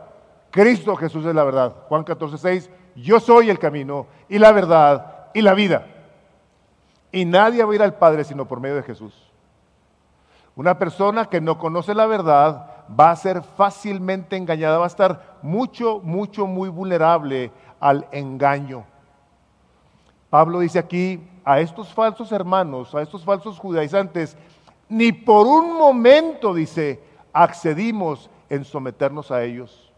Cristo Jesús es la verdad. Juan 14:6, yo soy el camino y la verdad y la vida. Y nadie va a ir al Padre sino por medio de Jesús. Una persona que no conoce la verdad va a ser fácilmente engañada, va a estar mucho, mucho, muy vulnerable al engaño. Pablo dice aquí a estos falsos hermanos, a estos falsos judaizantes, ni por un momento, dice, accedimos en someternos a ellos.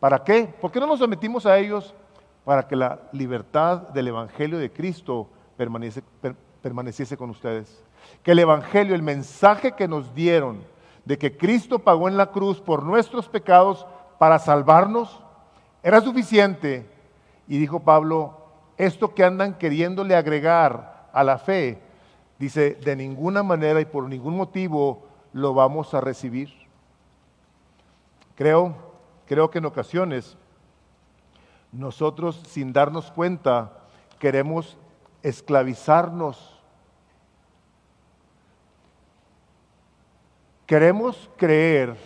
¿Para qué? ¿Por qué no nos sometimos a ellos? Para que la libertad del Evangelio de Cristo permaneciese con ustedes. Que el Evangelio, el mensaje que nos dieron, de que Cristo pagó en la cruz por nuestros pecados para salvarnos, era suficiente. Y dijo Pablo, esto que andan queriéndole agregar a la fe, dice, de ninguna manera y por ningún motivo lo vamos a recibir. Creo, creo que en ocasiones nosotros sin darnos cuenta queremos esclavizarnos queremos creer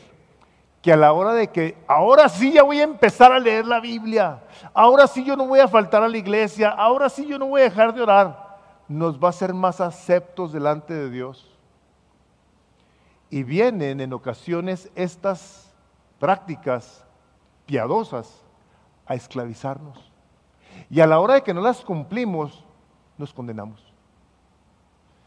que a la hora de que ahora sí ya voy a empezar a leer la Biblia, ahora sí yo no voy a faltar a la iglesia, ahora sí yo no voy a dejar de orar, nos va a ser más aceptos delante de Dios. Y vienen en ocasiones estas prácticas piadosas a esclavizarnos. Y a la hora de que no las cumplimos, nos condenamos.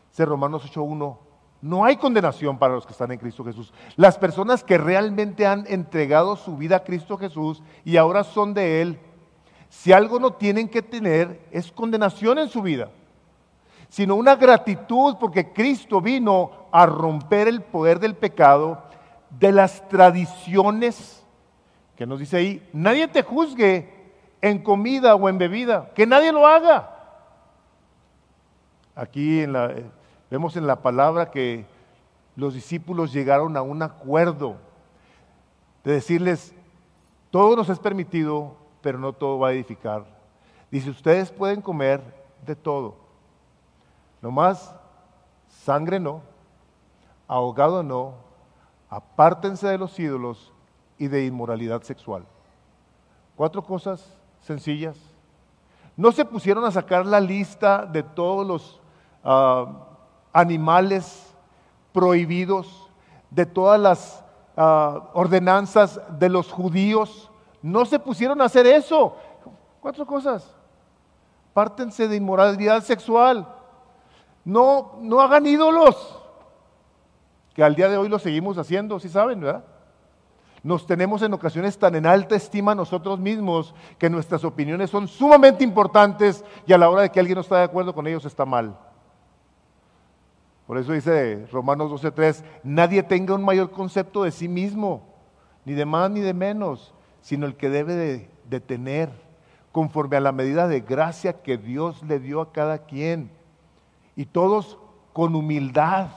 Dice Romanos 8.1, no hay condenación para los que están en Cristo Jesús. Las personas que realmente han entregado su vida a Cristo Jesús y ahora son de Él, si algo no tienen que tener es condenación en su vida, sino una gratitud porque Cristo vino a romper el poder del pecado, de las tradiciones, que nos dice ahí, nadie te juzgue en comida o en bebida, que nadie lo haga. Aquí en la Vemos en la palabra que los discípulos llegaron a un acuerdo de decirles, todo nos es permitido, pero no todo va a edificar. Dice, ustedes pueden comer de todo, nomás sangre no, ahogado no, apártense de los ídolos y de inmoralidad sexual. Cuatro cosas sencillas. No se pusieron a sacar la lista de todos los ah, animales prohibidos, de todas las ah, ordenanzas de los judíos. No se pusieron a hacer eso. Cuatro cosas. Pártense de inmoralidad sexual. No, no hagan ídolos. Que al día de hoy lo seguimos haciendo, si saben, ¿verdad? Nos tenemos en ocasiones tan en alta estima nosotros mismos que nuestras opiniones son sumamente importantes y a la hora de que alguien no está de acuerdo con ellos está mal. Por eso dice Romanos 12:3, nadie tenga un mayor concepto de sí mismo, ni de más ni de menos, sino el que debe de, tener, conforme a la medida de gracia que Dios le dio a cada quien. Y todos con humildad.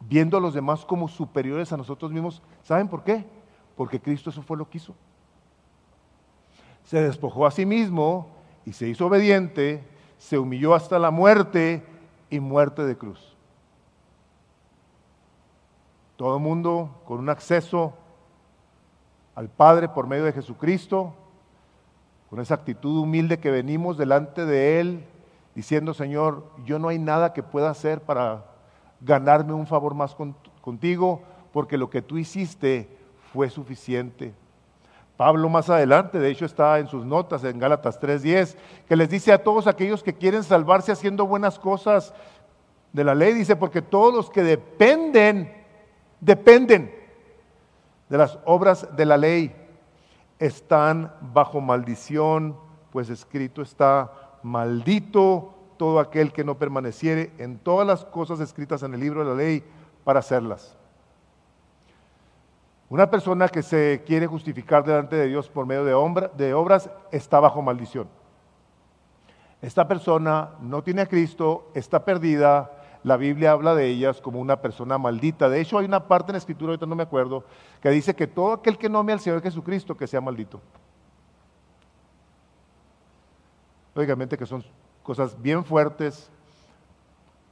viendo a los demás como superiores a nosotros mismos. ¿Saben por qué? Porque Cristo eso fue lo que hizo. Se despojó a sí mismo y se hizo obediente, se humilló hasta la muerte y muerte de cruz. Todo el mundo con un acceso al Padre por medio de Jesucristo, con esa actitud humilde que venimos delante de Él, diciendo, Señor, yo no hay nada que pueda hacer para ganarme un favor más contigo, porque lo que tú hiciste fue suficiente. Pablo más adelante, de hecho está en sus notas en Gálatas 3:10, que les dice a todos aquellos que quieren salvarse haciendo buenas cosas de la ley, dice, porque todos los que dependen, dependen de las obras de la ley están bajo maldición, pues escrito está, maldito todo aquel que no permaneciere en todas las cosas escritas en el libro de la ley para hacerlas. Una persona que se quiere justificar delante de Dios por medio de, de obras está bajo maldición. Esta persona no tiene a Cristo, está perdida, la Biblia habla de ellas como una persona maldita. De hecho, hay una parte en la escritura, ahorita no me acuerdo, que dice que todo aquel que no ame al Señor Jesucristo, que sea maldito. Lógicamente que son cosas bien fuertes,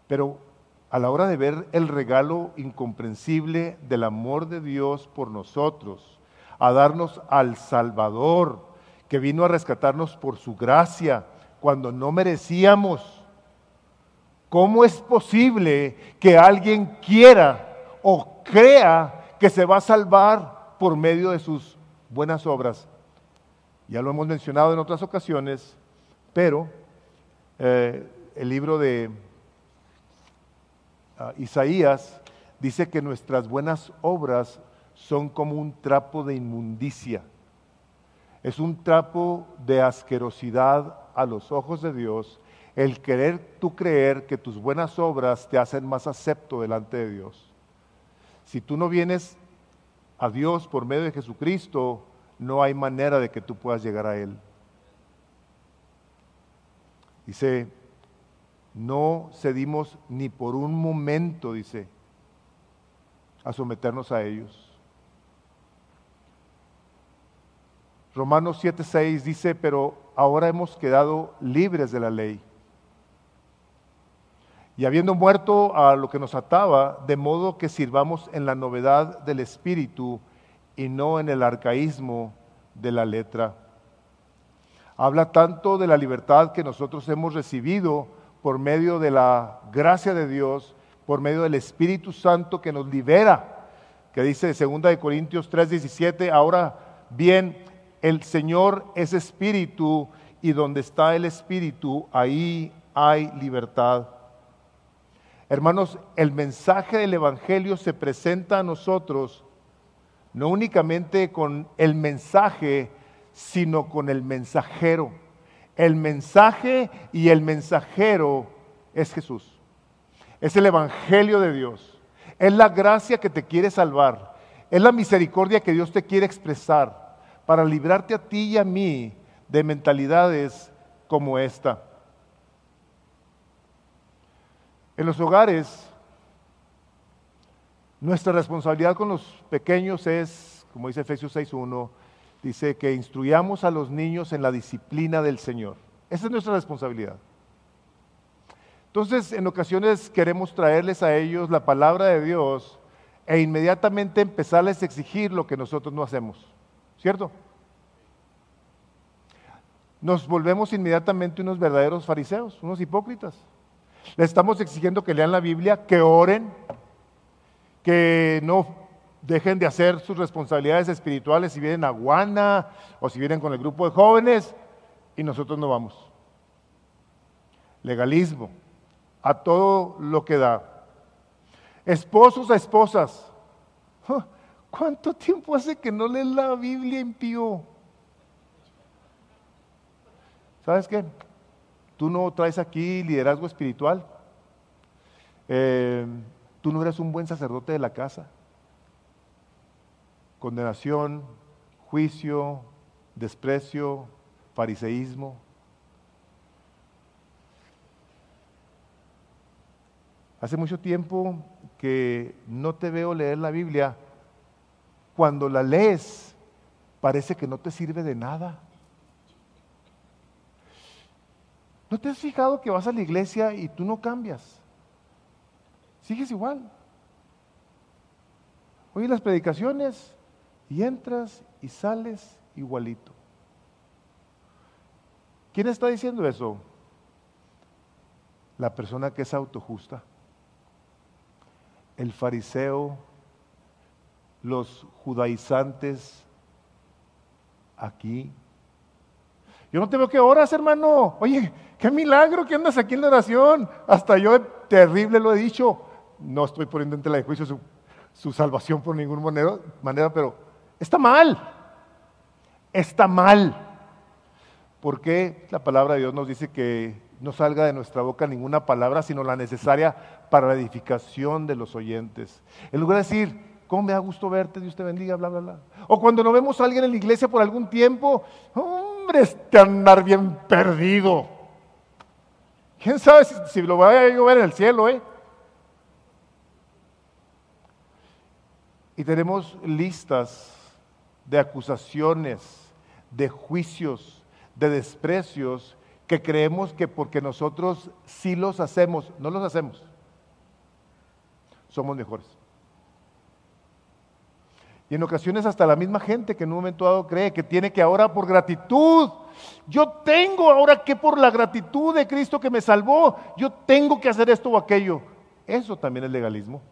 pero a la hora de ver el regalo incomprensible del amor de Dios por nosotros, a darnos al Salvador, que vino a rescatarnos por su gracia cuando no merecíamos, ¿Cómo es posible que alguien quiera o crea que se va a salvar por medio de sus buenas obras? Ya lo hemos mencionado en otras ocasiones, pero eh, el libro de ah, Isaías dice que nuestras buenas obras son como un trapo de inmundicia. Es un trapo de asquerosidad a los ojos de Dios el querer tú creer que tus buenas obras te hacen más acepto delante de Dios. Si tú no vienes a Dios por medio de Jesucristo, no hay manera de que tú puedas llegar a Él. Dice, no cedimos ni por un momento, dice, a someternos a ellos. Romanos 7:6 dice, pero ahora hemos quedado libres de la ley y habiendo muerto a lo que nos ataba, de modo que sirvamos en la novedad del espíritu y no en el arcaísmo de la letra. Habla tanto de la libertad que nosotros hemos recibido por medio de la gracia de Dios, por medio del Espíritu Santo que nos libera, que dice 2 de Corintios 3:17, ahora bien, el Señor es espíritu y donde está el espíritu, ahí hay libertad. Hermanos, el mensaje del Evangelio se presenta a nosotros no únicamente con el mensaje, sino con el mensajero. El mensaje y el mensajero es Jesús. Es el Evangelio de Dios. Es la gracia que te quiere salvar. Es la misericordia que Dios te quiere expresar para librarte a ti y a mí de mentalidades como esta. En los hogares, nuestra responsabilidad con los pequeños es, como dice Efesios 6.1, dice que instruyamos a los niños en la disciplina del Señor. Esa es nuestra responsabilidad. Entonces, en ocasiones queremos traerles a ellos la palabra de Dios e inmediatamente empezarles a exigir lo que nosotros no hacemos. ¿Cierto? Nos volvemos inmediatamente unos verdaderos fariseos, unos hipócritas. Le estamos exigiendo que lean la Biblia, que oren, que no dejen de hacer sus responsabilidades espirituales si vienen a Guana o si vienen con el grupo de jóvenes y nosotros no vamos. Legalismo, a todo lo que da. Esposos a esposas. ¿Cuánto tiempo hace que no leen la Biblia impío? ¿Sabes qué? Tú no traes aquí liderazgo espiritual. Eh, tú no eres un buen sacerdote de la casa. Condenación, juicio, desprecio, fariseísmo. Hace mucho tiempo que no te veo leer la Biblia. Cuando la lees, parece que no te sirve de nada. ¿No te has fijado que vas a la iglesia y tú no cambias? Sigues igual. Oye las predicaciones y entras y sales igualito. ¿Quién está diciendo eso? La persona que es autojusta. El fariseo, los judaizantes aquí. Yo no te veo que oras, hermano. Oye, qué milagro que andas aquí en la oración. Hasta yo terrible lo he dicho. No estoy poniendo en tela de juicio su, salvación por ninguna manera, pero está mal. Está mal. Porque la palabra de Dios nos dice que no salga de nuestra boca ninguna palabra, sino la necesaria para la edificación de los oyentes. En lugar de decir, ¿cómo me da gusto verte? Dios te bendiga, bla, bla, bla. O cuando no vemos a alguien en la iglesia por algún tiempo, hombre, este andar bien perdido. ¿Quién sabe si, lo voy a ver en el cielo, eh? Y tenemos listas de acusaciones, de juicios, de desprecios que creemos que porque nosotros sí los hacemos, no los hacemos, somos mejores. Y en ocasiones hasta la misma gente que en un momento dado cree que tiene que ahora por gratitud, yo tengo ahora que por la gratitud de Cristo que me salvó, yo tengo que hacer esto o aquello. Eso también es legalismo.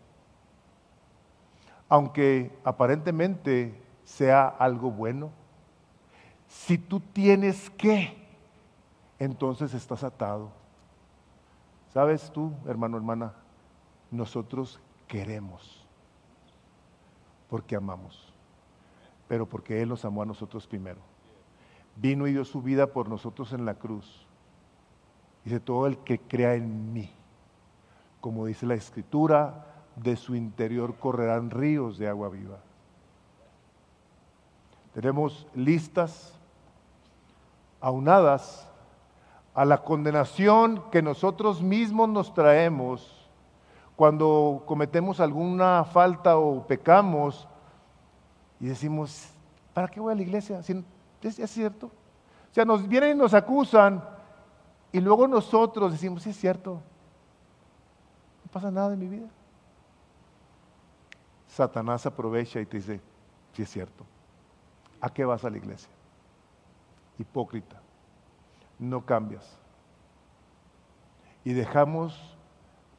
Aunque aparentemente sea algo bueno. Si tú tienes que, entonces estás atado. ¿Sabes tú, hermano, hermana? Nosotros queremos porque amamos, pero porque Él nos amó a nosotros primero. Vino y dio su vida por nosotros en la cruz. Dice, todo el que crea en mí, como dice la Escritura, de su interior correrán ríos de agua viva. Tenemos listas aunadas a la condenación que nosotros mismos nos traemos cuando cometemos alguna falta o pecamos y decimos, ¿para qué voy a la iglesia? ¿Es, cierto? O sea, nos vienen y nos acusan y luego nosotros decimos, sí es cierto, no pasa nada en mi vida. Satanás aprovecha y te dice, sí es cierto, ¿a qué vas a la iglesia? Hipócrita, no cambias. Y dejamos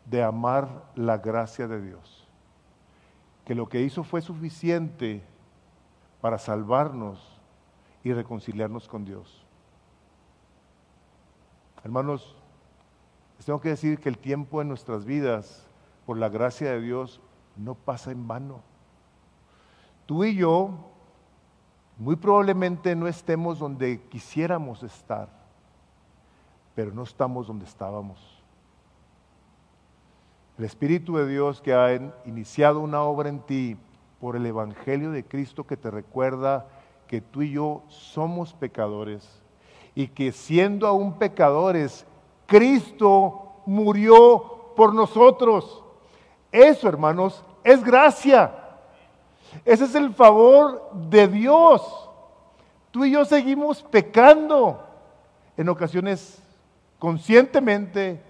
de amar la gracia de Dios. Que lo que hizo fue suficiente para salvarnos y reconciliarnos con Dios. Hermanos, les tengo que decir que el tiempo en nuestras vidas, por la gracia de Dios, no pasa en vano. Tú y yo muy probablemente no estemos donde quisiéramos estar, pero no estamos donde estábamos. El Espíritu de Dios que ha iniciado una obra en ti por el Evangelio de Cristo que te recuerda que tú y yo somos pecadores y que siendo aún pecadores, Cristo murió por nosotros. Eso, hermanos, es gracia. Ese es el favor de Dios. Tú y yo seguimos pecando en ocasiones conscientemente,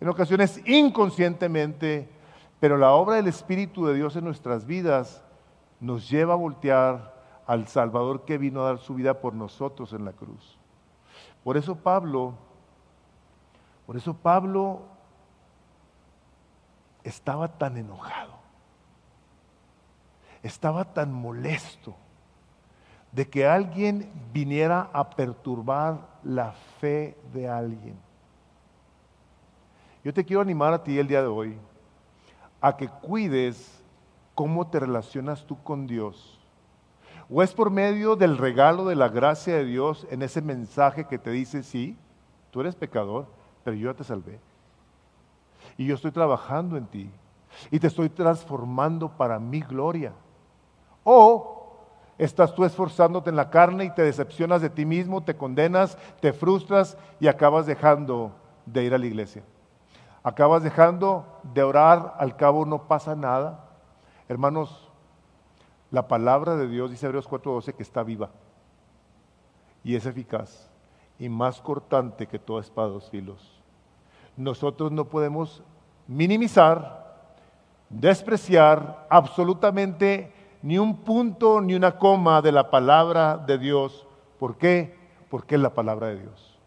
en ocasiones inconscientemente, pero la obra del Espíritu de Dios en nuestras vidas nos lleva a voltear al Salvador que vino a dar su vida por nosotros en la cruz. Por eso Pablo, por eso Pablo estaba tan enojado, estaba tan molesto de que alguien viniera a perturbar la fe de alguien. Yo te quiero animar a ti el día de hoy a que cuides cómo te relacionas tú con Dios. O es por medio del regalo de la gracia de Dios en ese mensaje que te dice, sí, tú eres pecador, pero yo ya te salvé. Y yo estoy trabajando en ti. Y te estoy transformando para mi gloria. O estás tú esforzándote en la carne y te decepcionas de ti mismo, te condenas, te frustras y acabas dejando de ir a la iglesia Acabas dejando de orar, al cabo no pasa nada. Hermanos, la palabra de Dios, dice Hebreos 4:12, que está viva y es eficaz y más cortante que toda espada dos filos. Nosotros no podemos minimizar, despreciar absolutamente ni un punto ni una coma de la palabra de Dios. ¿Por qué? Porque es la palabra de Dios.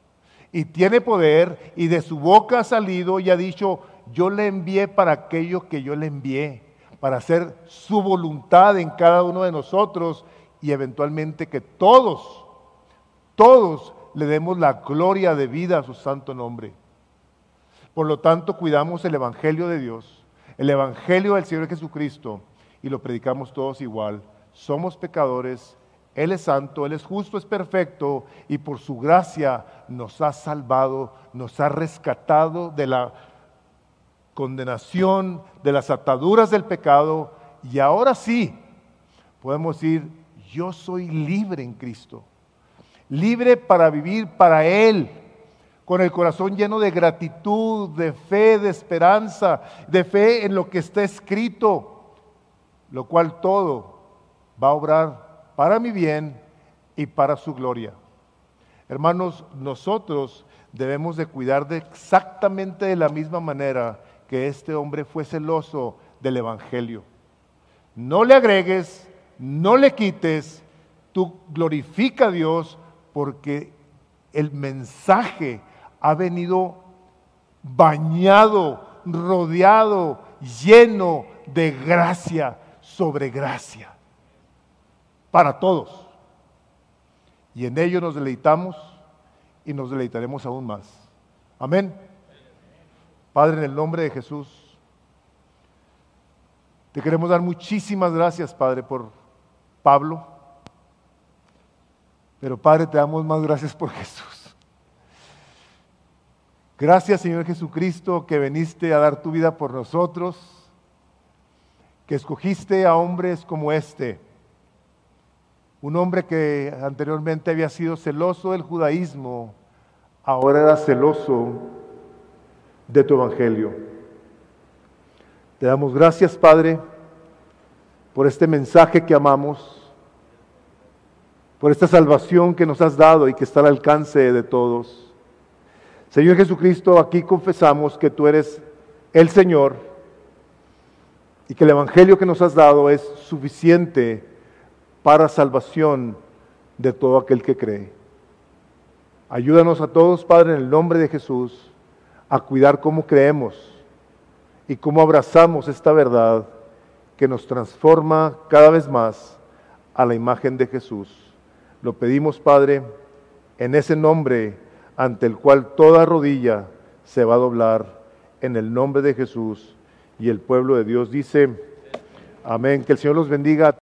Y tiene poder y de su boca ha salido y ha dicho, yo le envié para aquello que yo le envié, para hacer su voluntad en cada uno de nosotros y eventualmente que todos, todos le demos la gloria de vida a su santo nombre. Por lo tanto, cuidamos el Evangelio de Dios, el Evangelio del Señor Jesucristo y lo predicamos todos igual. Somos pecadores, Él es santo, Él es justo, es perfecto y por su gracia nos ha salvado, nos ha rescatado de la condenación, de las ataduras del pecado y ahora sí podemos decir, yo soy libre en Cristo libre para vivir para Él, con el corazón lleno de gratitud, de fe, de esperanza, de fe en lo que está escrito, lo cual todo va a obrar para mi bien y para su gloria. Hermanos, nosotros debemos de cuidar de exactamente de la misma manera que este hombre fue celoso del Evangelio. No le agregues, no le quites, tú glorifica a Dios, porque el mensaje ha venido bañado, rodeado, lleno de gracia sobre gracia para todos. Y en ello nos deleitamos y nos deleitaremos aún más. Amén. Padre, en el nombre de Jesús, te queremos dar muchísimas gracias, Padre, por Pablo pero Padre, te damos más gracias por Jesús. Gracias Señor Jesucristo que viniste a dar tu vida por nosotros, que escogiste a hombres como este, un hombre que anteriormente había sido celoso del judaísmo, ahora era celoso de tu evangelio. Te damos gracias Padre por este mensaje que amamos por esta salvación que nos has dado y que está al alcance de todos. Señor Jesucristo, aquí confesamos que tú eres el Señor y que el Evangelio que nos has dado es suficiente para salvación de todo aquel que cree. Ayúdanos a todos, Padre, en el nombre de Jesús, a cuidar cómo creemos y cómo abrazamos esta verdad que nos transforma cada vez más a la imagen de Jesús. Lo pedimos, Padre, en ese nombre ante el cual toda rodilla se va a doblar, en el nombre de Jesús. Y el pueblo de Dios dice, amén, que el Señor los bendiga.